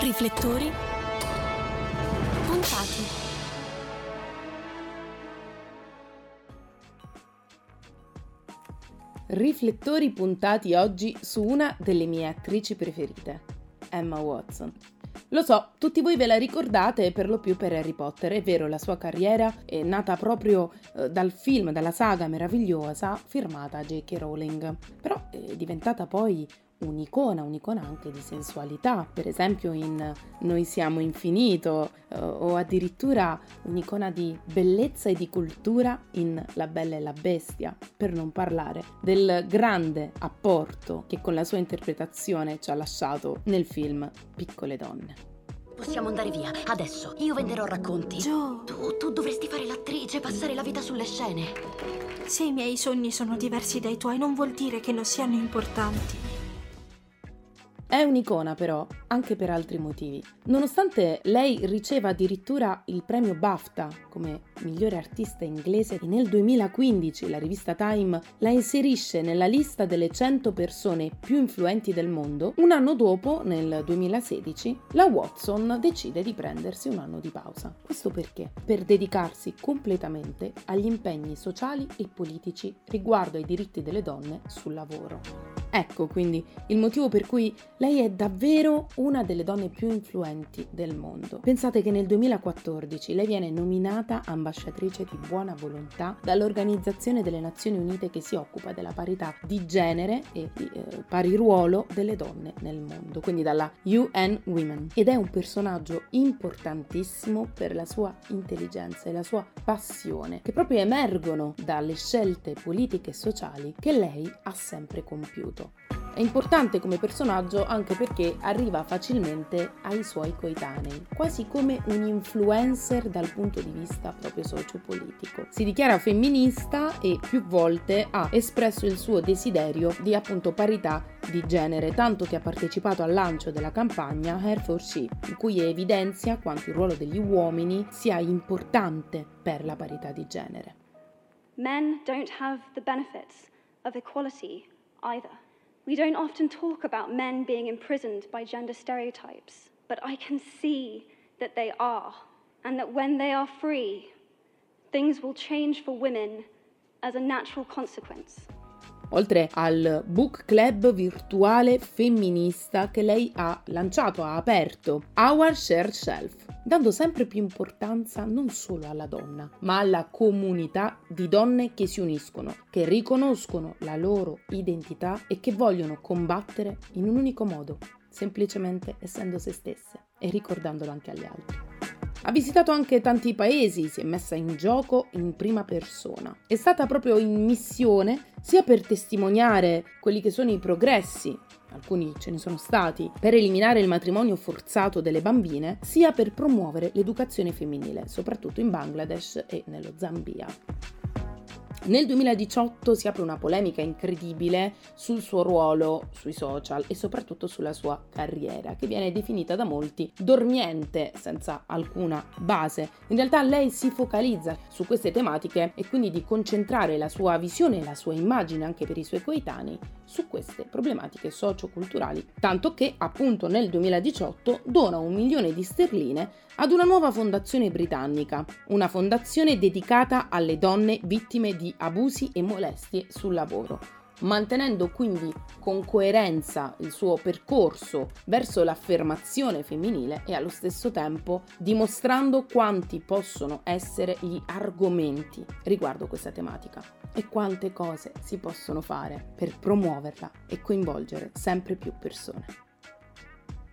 Riflettori puntati. Riflettori puntati oggi su una delle mie attrici preferite, Emma Watson. Lo so, tutti voi ve la ricordate per lo più per Harry Potter, è vero, la sua carriera è nata proprio eh, dal film, dalla saga meravigliosa firmata J.K. Rowling, però è diventata poi un'icona, un'icona anche di sensualità, per esempio in Noi siamo infinito, eh, o addirittura un'icona di bellezza e di cultura in La Bella e la Bestia, per non parlare del grande apporto che con la sua interpretazione ci ha lasciato nel film Piccole donne. Possiamo andare via, adesso. Io venderò racconti. Joe, Tu, tu dovresti fare l'attrice, passare la vita sulle scene. se i miei sogni sono diversi dai tuoi non vuol dire che non siano importanti. È un'icona però, anche per altri motivi. Nonostante lei riceva addirittura il premio BAFTA come migliore artista inglese e nel 2015 la rivista Time la inserisce nella lista delle 100 persone più influenti del mondo, un anno dopo, nel 2016, la Watson decide di prendersi un anno di pausa. Questo perché? Per dedicarsi completamente agli impegni sociali e politici riguardo ai diritti delle donne sul lavoro. Ecco quindi il motivo per cui lei è davvero una delle donne più influenti del mondo. Pensate che nel 2014 lei viene nominata ambasciatrice di buona volontà dall'Organizzazione delle Nazioni Unite che si occupa della parità di genere e di eh, pari ruolo delle donne nel mondo, quindi dalla UN Women. Ed è un personaggio importantissimo per la sua intelligenza e la sua passione, che proprio emergono dalle scelte politiche e sociali che lei ha sempre compiuto. È importante come personaggio anche perché arriva facilmente ai suoi coetanei, quasi come un influencer dal punto di vista proprio sociopolitico. Si dichiara femminista e più volte ha espresso il suo desiderio di appunto parità di genere, tanto che ha partecipato al lancio della campagna Hair for She, in cui evidenzia quanto il ruolo degli uomini sia importante per la parità di genere. Men don't have the benefits of equality either. We don't often talk about men being imprisoned by gender stereotypes, but I can see that they are, and that when they are free, things will change for women as a natural consequence. oltre al book club virtuale femminista che lei ha lanciato, ha aperto, Our Shared Shelf, dando sempre più importanza non solo alla donna, ma alla comunità di donne che si uniscono, che riconoscono la loro identità e che vogliono combattere in un unico modo, semplicemente essendo se stesse e ricordandolo anche agli altri. Ha visitato anche tanti paesi, si è messa in gioco in prima persona. È stata proprio in missione sia per testimoniare quelli che sono i progressi, alcuni ce ne sono stati, per eliminare il matrimonio forzato delle bambine, sia per promuovere l'educazione femminile, soprattutto in Bangladesh e nello Zambia. Nel 2018 si apre una polemica incredibile sul suo ruolo sui social e soprattutto sulla sua carriera, che viene definita da molti dormiente, senza alcuna base. In realtà lei si focalizza su queste tematiche e quindi di concentrare la sua visione e la sua immagine anche per i suoi coetanei su queste problematiche socioculturali, tanto che appunto nel 2018 dona un milione di sterline ad una nuova fondazione britannica, una fondazione dedicata alle donne vittime di abusi e molestie sul lavoro, mantenendo quindi con coerenza il suo percorso verso l'affermazione femminile e allo stesso tempo dimostrando quanti possono essere gli argomenti riguardo questa tematica e quante cose si possono fare per promuoverla e coinvolgere sempre più persone.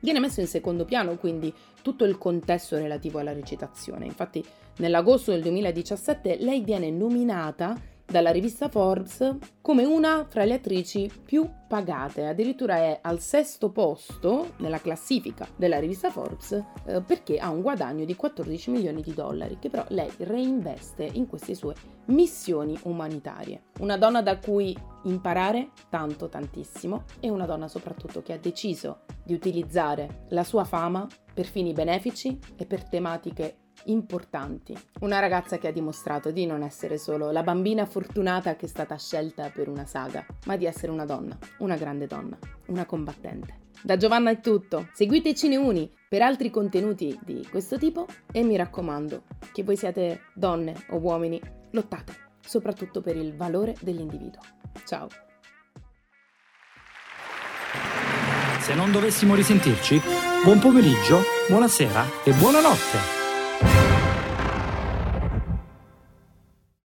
Viene messo in secondo piano quindi tutto il contesto relativo alla recitazione. Infatti, nell'agosto del 2017 lei viene nominata dalla rivista Forbes come una fra le attrici più pagate, addirittura è al sesto posto nella classifica della rivista Forbes eh, perché ha un guadagno di 14 milioni di dollari che però lei reinveste in queste sue missioni umanitarie. Una donna da cui imparare tanto tantissimo e una donna soprattutto che ha deciso di utilizzare la sua fama per fini benefici e per tematiche importanti. Una ragazza che ha dimostrato di non essere solo la bambina fortunata che è stata scelta per una saga, ma di essere una donna, una grande donna, una combattente. Da Giovanna è tutto. Seguite Cineuni per altri contenuti di questo tipo e mi raccomando, che voi siate donne o uomini, lottate, soprattutto per il valore dell'individuo. Ciao. Se non dovessimo risentirci, buon pomeriggio, buonasera e buonanotte.